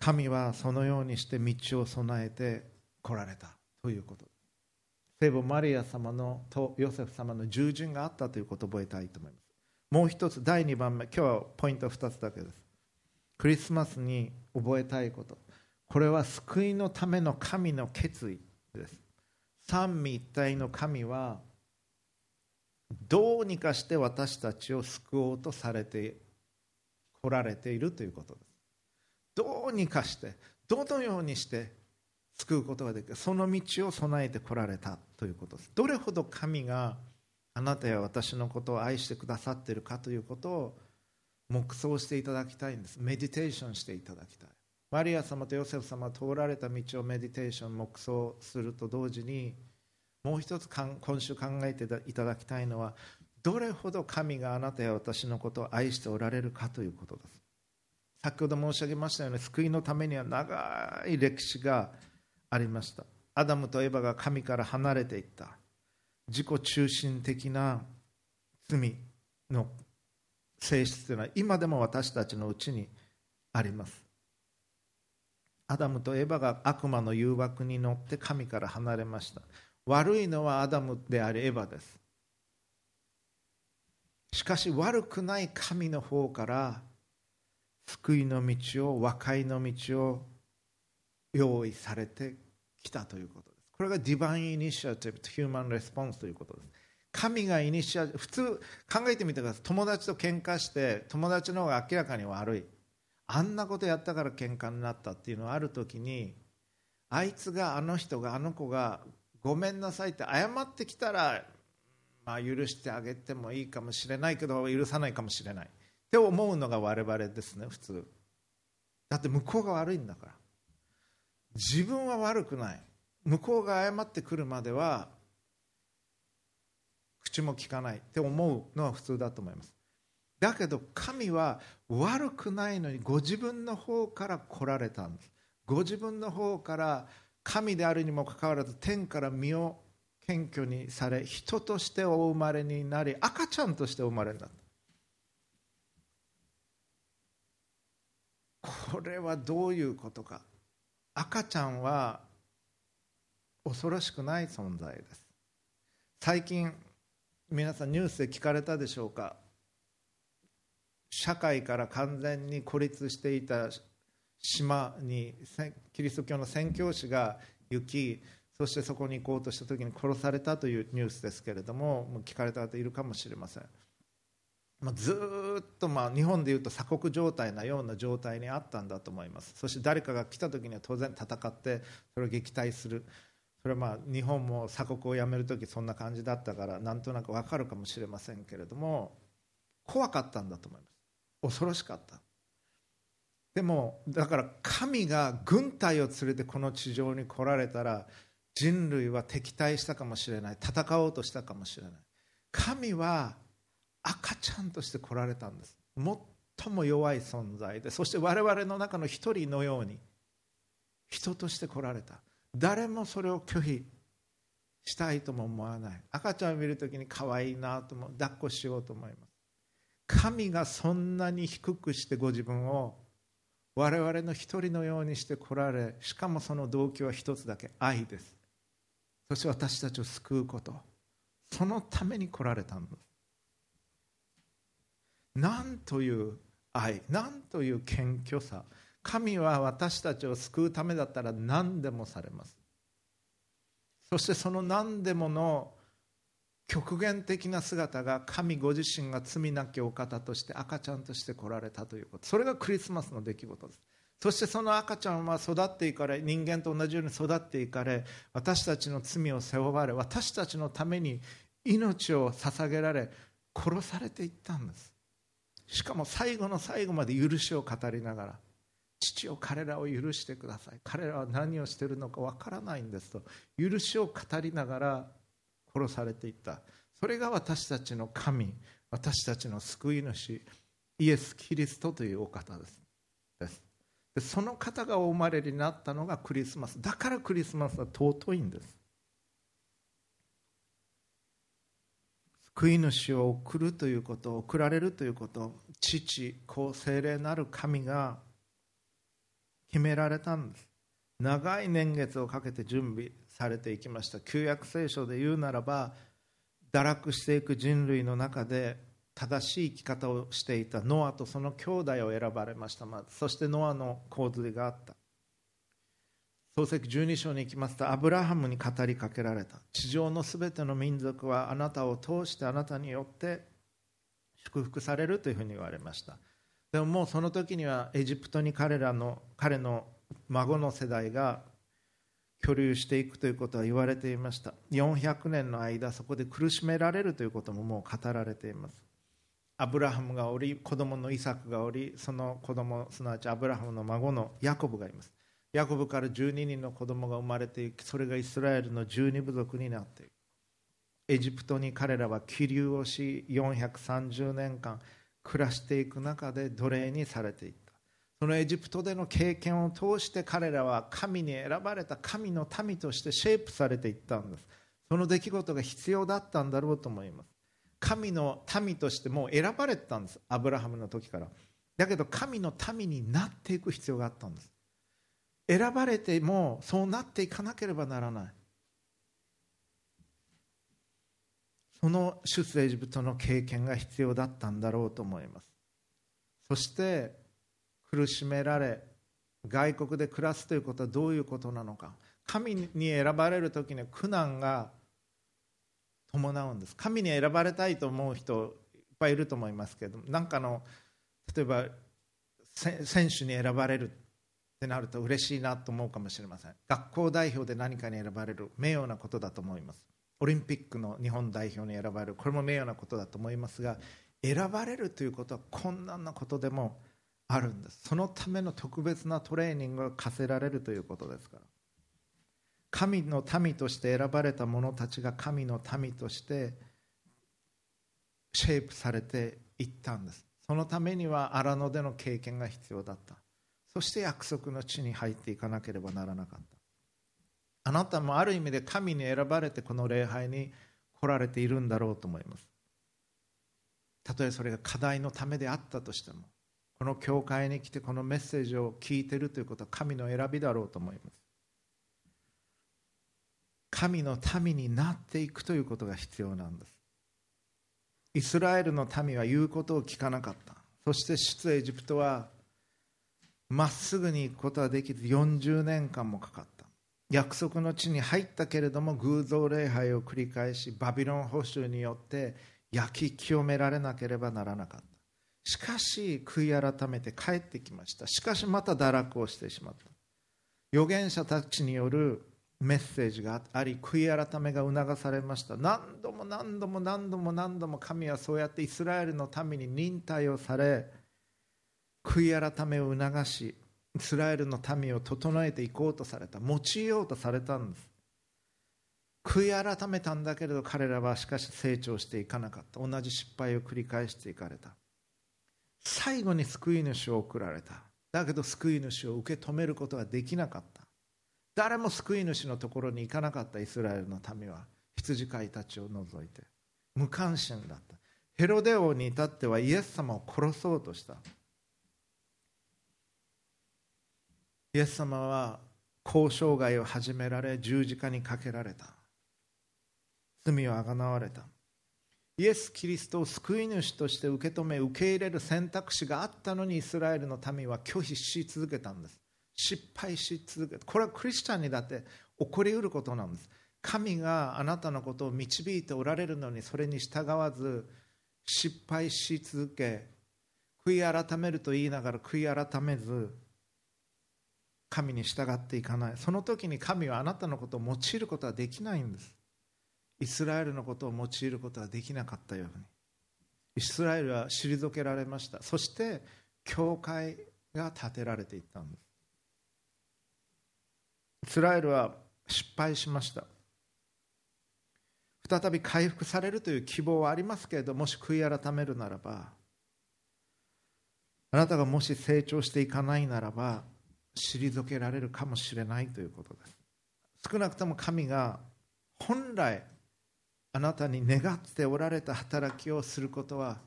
Speaker 1: 神はそのようにして道を備えて来られたということ。聖母マリア様のとヨセフ様の従順があったということを覚えたいと思います。もう一つ第2番目。今日はポイント2つだけです。クリスマスに覚えたいこと。これは救いのための神の決意です。三位一体の神はどうにかして私たちを救おうとされて来られているということです。どうにかしてどのようにして救うことができるその道を備えてこられたということです。どれほど神があなたや私のことを愛してくださっているかということを黙想していただきたいんです。メディテーションしていただきたい。マリア様とヨセフ様が通られた道をメディテーション黙想すると同時にもう一つ今週考えていただきたいのはどれほど神があなたや私のことを愛しておられるかということです。先ほど申し上げましたように救いのためには長い歴史がありました。アダムとエバが神から離れていった。自己中心的な罪の性質というのは今でも私たちのうちにあります。アダムとエバが悪魔の誘惑に乗って神から離れました。悪いのはアダムでありエバです。しかし悪くない神の方から救いの道を和解の道を用意されてきたということです。これが divine initiative と human response ということです。神がイニシア普通考えてみてください。友達と喧嘩して友達の方が明らかに悪い。あんなことやったから喧嘩になったっていうのはある時にあいつがあの人があの子がごめんなさいって謝ってきたら、まあ、許してあげてもいいかもしれないけど許さないかもしれない。って思うのが我々ですね普通。だって向こうが悪いんだから。自分は悪くない。向こうが謝ってくるまでは口も聞かない。って思うのは普通だと思います。だけど神は悪くないのにご自分の方から来られたんです。ご自分の方から神であるにもかかわらず天から身を謙虚にされ人としてお生まれになり赤ちゃんとしてお生まれになった。これはどういうことか。赤ちゃんは恐ろしくない存在です。最近皆さんニュースで聞かれたでしょうか。社会から完全に孤立していた島にキリスト教の宣教師が行きそしてそこに行こうとした時に殺されたというニュースですけれどももう聞かれた方いるかもしれません、まあ、ずっとまあ日本でいうと鎖国状態なような状態にあったんだと思います。そして誰かが来た時には当然戦ってそれを撃退する。それはまあ日本も鎖国をやめる時そんな感じだったからなんとなく分かるかもしれませんけれども怖かったんだと思います。恐ろしかった。でもだから神が軍隊を連れてこの地上に来られたら人類は敵対したかもしれない。戦おうとしたかもしれない。神は赤ちゃんとして来られたんです。最も弱い存在でそして我々の中の一人のように人として来られた。誰もそれを拒否したいとも思わない。赤ちゃんを見るときに可愛いなとも抱っこしようと思います。神がそんなに低くしてご自分を我々の一人のようにして来られしかもその動機は一つだけ愛です。そして私たちを救うこと。そのために来られたんです。なんという愛なんという謙虚さ神は私たちを救うためだったら何でもされます。そしてその何でもの極限的な姿が神ご自身が罪なきお方として赤ちゃんとして来られたということ。それがクリスマスの出来事です。そしてその赤ちゃんは育っていかれ人間と同じように育っていかれ私たちの罪を背負われ私たちのために命を捧げられ殺されていったんです。しかも最後の最後まで許しを語りながら父を彼らを許してください。彼らは何をしているのかわからないんですと許しを語りながら殺されていった。それが私たちの神私たちの救い主イエス・キリストというお方です。でその方がお生まれになったのがクリスマス。だからクリスマスは尊いんです。救い主を送るということ送られるということ父子精霊なる神が決められたんです。長い年月をかけて準備されていきました。旧約聖書で言うならば堕落していく人類の中で正しい生き方をしていたノアとその兄弟を選ばれました、ま、そしてノアの洪水があった。創世記12章に行きますとアブラハムに語りかけられた。地上のすべての民族はあなたを通してあなたによって祝福されるというふうに言われました。でももうその時にはエジプトに彼らの彼の孫の世代が居留していくということは言われていました。400年の間そこで苦しめられるということももう語られています。アブラハムがおり子供のイサクがおりその子供すなわちアブラハムの孫のヤコブがいます。ヤコブから12人の子供が生まれていきそれがイスラエルの12部族になっていく。エジプトに彼らは起立をし430年間暮らしていく中で奴隷にされていった。そのエジプトでの経験を通して彼らは神に選ばれた神の民としてシェイプされていったんです。その出来事が必要だったんだろうと思います。神の民としてもう選ばれてたんです。アブラハムの時から。だけど神の民になっていく必要があったんです。選ばれてもそうなっていかなければならない。その出エジプトの経験が必要だったんだろうと思います。そして苦しめられ外国で暮らすということはどういうことなのか。神に選ばれる時に苦難が伴うんです。神に選ばれたいと思う人いっぱいいると思いますけどなんかの例えば選手に選ばれる。ってなると嬉しいなと思うかもしれません。学校代表で何かに選ばれる名誉なことだと思います。オリンピックの日本代表に選ばれる。これも名誉なことだと思いますが選ばれるということは困難なことでもあるんです。そのための特別なトレーニングが課せられるということですから。神の民として選ばれた者たちが神の民としてシェイプされていったんです。そのためには荒野での経験が必要だった。そして約束の地に入っていかなければならなかった。あなたもある意味で神に選ばれてこの礼拝に来られているんだろうと思います。たとえそれが課題のためであったとしてもこの教会に来てこのメッセージを聞いてるということは神の選びだろうと思います。神の民になっていくということが必要なんです。イスラエルの民は言うことを聞かなかった。そして出エジプトはまっすぐに行くことはできず40年間もかかった。約束の地に入ったけれども偶像礼拝を繰り返しバビロン保守によって焼き清められなければならなかった。しかし悔い改めて帰ってきました。しかしまた堕落をしてしまった。預言者たちによるメッセージがあり悔い改めが促されました。何度も何度も何度も何度も神はそうやってイスラエルのために忍耐をされ悔い改めを促しイスラエルの民を整えていこうとされた用いようとされたんです。悔い改めたんだけれど彼らはしかし成長していかなかった。同じ失敗を繰り返していかれた。最後に救い主を送られた。だけど救い主を受け止めることはできなかった。誰も救い主のところに行かなかった。イスラエルの民は。羊飼いたちを除いて。無関心だった。ヘロデ王に至ってはイエス様を殺そうとした。イエス様は交渉外を始められ十字架にかけられた。罪をあがなわれた。イエス・キリストを救い主として受け止め受け入れる選択肢があったのにイスラエルの民は拒否し続けたんです。失敗し続けた。これはクリスチャンにだって起こりうることなんです。神があなたのことを導いておられるのにそれに従わず失敗し続け悔い改めると言いながら悔い改めず神に従っていかない。その時に神はあなたのことを用いることはできないんです。イスラエルのことを用いることはできなかったように。イスラエルは退けられました。そして教会が建てられていったんです。イスラエルは失敗しました。再び回復されるという希望はありますけれどもし悔い改めるならばあなたがもし成長していかないならば退けられるかもしれないということです。少なくとも神が本来あなたに願っておられた働きをすることは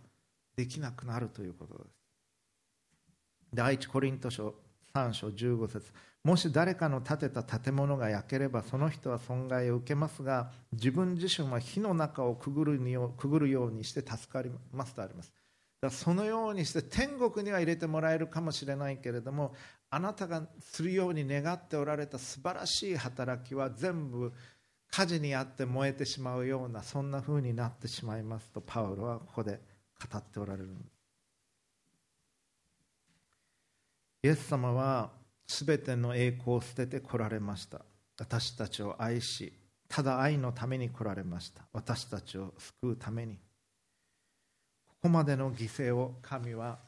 Speaker 1: できなくなるということです。第一コリント書3章15節。もし誰かの建てた建物が焼ければその人は損害を受けますが自分自身は火の中をくぐるにくぐるようにして助かりますとあります。だそのようにして天国には入れてもらえるかもしれないけれどもあなたがするように願っておられた素晴らしい働きは全部火事にあって燃えてしまうようなそんな風になってしまいますとパウロはここで語っておられるイエス様は全ての栄光を捨てて来られました。私たちを愛しただ愛のために来られました。私たちを救うために。ここまでの犠牲を神は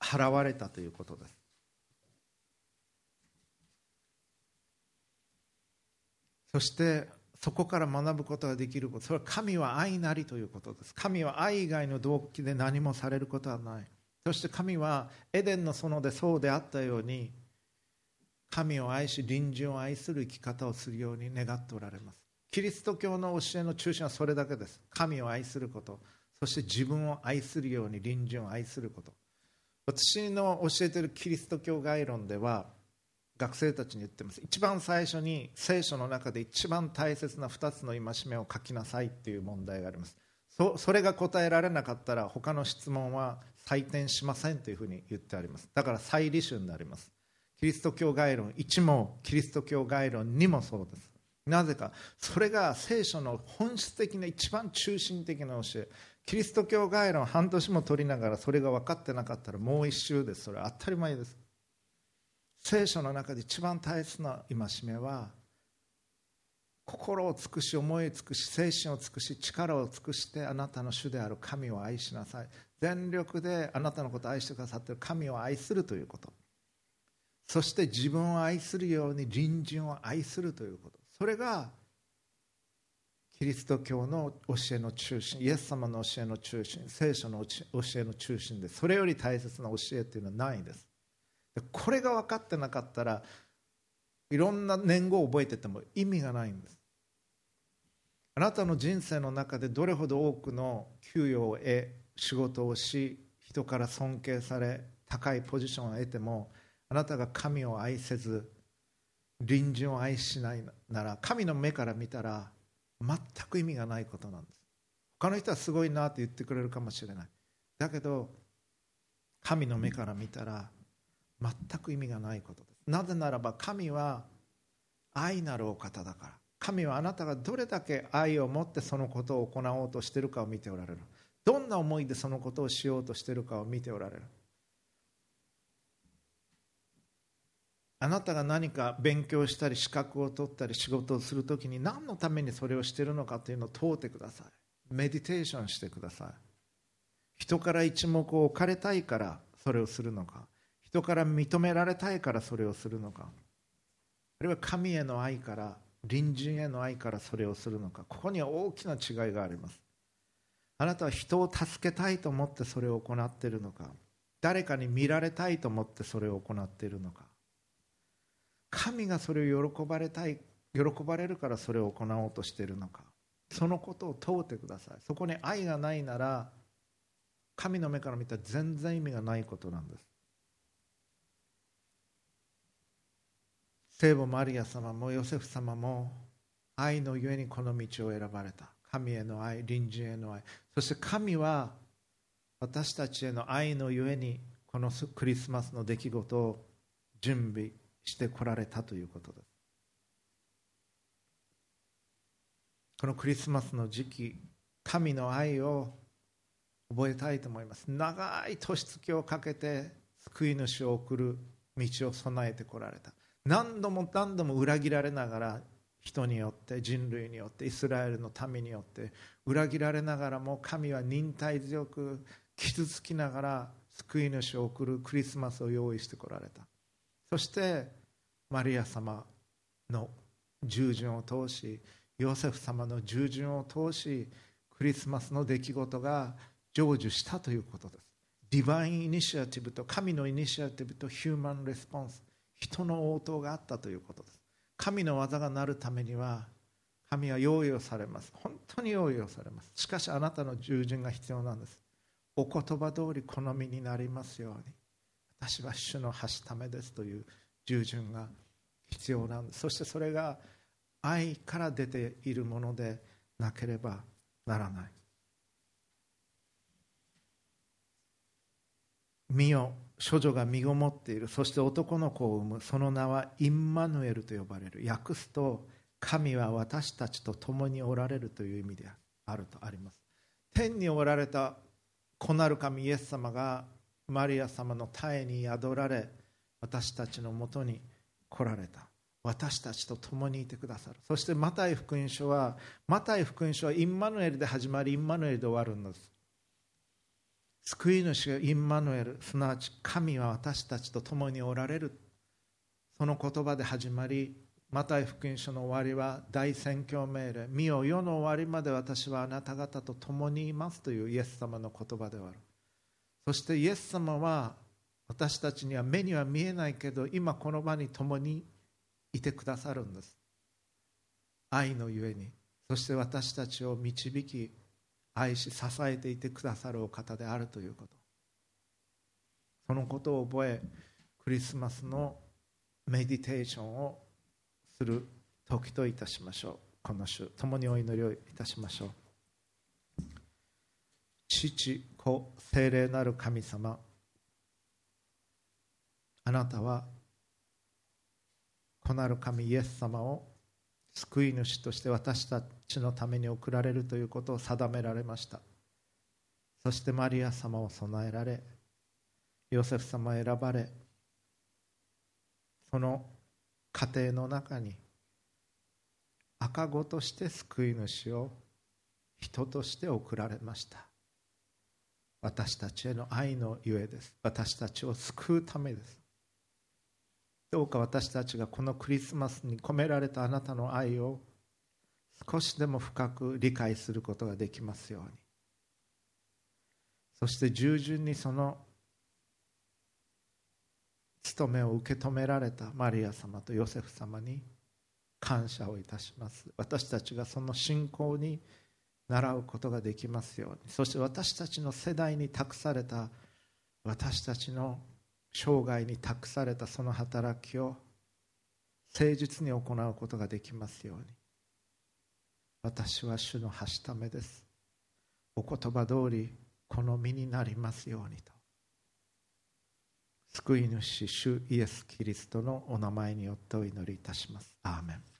Speaker 1: 払われたということです。そしてそこから学ぶことができること。それは神は愛なりということです。神は愛以外の動機で何もされることはない。そして神はエデンの園でそうであったように神を愛し隣人を愛する生き方をするように願っておられます。キリスト教の教えの中心はそれだけです。神を愛すること。そして自分を愛するように隣人を愛すること。私の教えているキリスト教概論では学生たちに言ってます。一番最初に聖書の中で一番大切な2つの戒めを書きなさいっていう問題があります。それが答えられなかったら他の質問は採点しませんというふうに言ってあります。だから再履修になります。キリスト教概論1もキリスト教概論2もそうです。なぜかそれが聖書の本質的な一番中心的な教え。キリスト教概論半年も取りながらそれが分かってなかったらもう一周です。それは当たり前です。聖書の中で一番大切な戒めは心を尽くし思い尽くし精神を尽くし力を尽くしてあなたの主である神を愛しなさい。全力であなたのことを愛してくださっている神を愛するということ。そして自分を愛するように隣人を愛するということ。それがキリスト教の教えの中心イエス様の教えの中心聖書の教えの中心でそれより大切な教えというのはないんです。これが分かってなかったらいろんな年号を覚えてても意味がないんです。あなたの人生の中でどれほど多くの給与を得仕事をし人から尊敬され高いポジションを得てもあなたが神を愛せず隣人を愛しないなら神の目から見たら全く意味がないことなんです。他の人はすごいなって言ってくれるかもしれない。だけど神の目から見たら全く意味がないことです。なぜならば神は愛なるお方だから。神はあなたがどれだけ愛を持ってそのことを行おうとしているかを見ておられる。どんな思いでそのことをしようとしているかを見ておられる。あなたが何か勉強したり資格を取ったり仕事をするときに何のためにそれをしているのかというのを問うてください。メディテーションしてください。人から一目を置かれたいからそれをするのか。人から認められたいからそれをするのか。あるいは神への愛から隣人への愛からそれをするのか。ここには大きな違いがあります。あなたは人を助けたいと思ってそれを行っているのか。誰かに見られたいと思ってそれを行っているのか。神がそれを喜ばれたい喜ばれるからそれを行おうとしているのか。そのことを問うてください。そこに愛がないなら神の目から見たら全然意味がないことなんです。聖母マリア様もヨセフ様も愛のゆえにこの道を選ばれた。神への愛隣人への愛。そして神は私たちへの愛のゆえにこのクリスマスの出来事を準備してこられたということです。このクリスマスの時期神の愛を覚えたいと思います。長い年月をかけて救い主を送る道を備えてこられた。何度も何度も裏切られながら人によって人類によってイスラエルの民によって裏切られながらも神は忍耐強く傷つきながら救い主を送るクリスマスを用意してこられた。そしてマリア様の従順を通しヨセフ様の従順を通しクリスマスの出来事が成就したということです。ディバインイニシアティブと神のイニシアティブとヒューマンレスポンス。人の応答があったということです。神の技がなるためには神は用意をされます。本当に用意をされます。しかしあなたの従順が必要なんです。お言葉通り好みになりますように。私は主のはしためですという従順が必要なんです。そしてそれが愛から出ているものでなければならない。見よ処女が身ごもっている。そして男の子を産む。その名はインマヌエルと呼ばれる。訳すと神は私たちと共におられるという意味であるとあります。天におられた子なる神イエス様がマリア様の体に宿られ私たちのもとに来られた。私たちと共にいてくださる。そしてマタイ福音書はマタイ福音書はインマヌエルで始まりインマヌエルで終わるんです。救い主がインマヌエルすなわち神は私たちと共におられる。その言葉で始まりマタイ福音書の終わりは大宣教命令見よ世の終わりまで私はあなた方と共にいますというイエス様の言葉である。そしてイエス様は私たちには目には見えないけど今この場に共にいてくださるんです。愛のゆえに。そして私たちを導き愛し支えていてくださるお方であるということ。そのことを覚えクリスマスのメディテーションをする時といたしましょう。この週共にお祈りをいたしましょう。父子精霊なる神様。あなたは子なる神イエス様を救い主として私たちのために送られるということを定められました。そしてマリア様を備えられヨセフ様選ばれその家庭の中に赤子として救い主を人として送られました。私たちへの愛のゆえです。私たちを救うためです。どうか私たちがこのクリスマスに込められたあなたの愛を少しでも深く理解することができますように。そして従順にその務めを受け止められたマリア様とヨセフ様に感謝をいたします。私たちがその信仰に習うことができますように。そして私たちの世代に託された私たちの生涯に託されたその働きを誠実に行うことができますように。私は主のはしためです。お言葉通りこの身になりますようにと。救い主主イエス・キリストのお名前によってお祈りいたします。アーメン。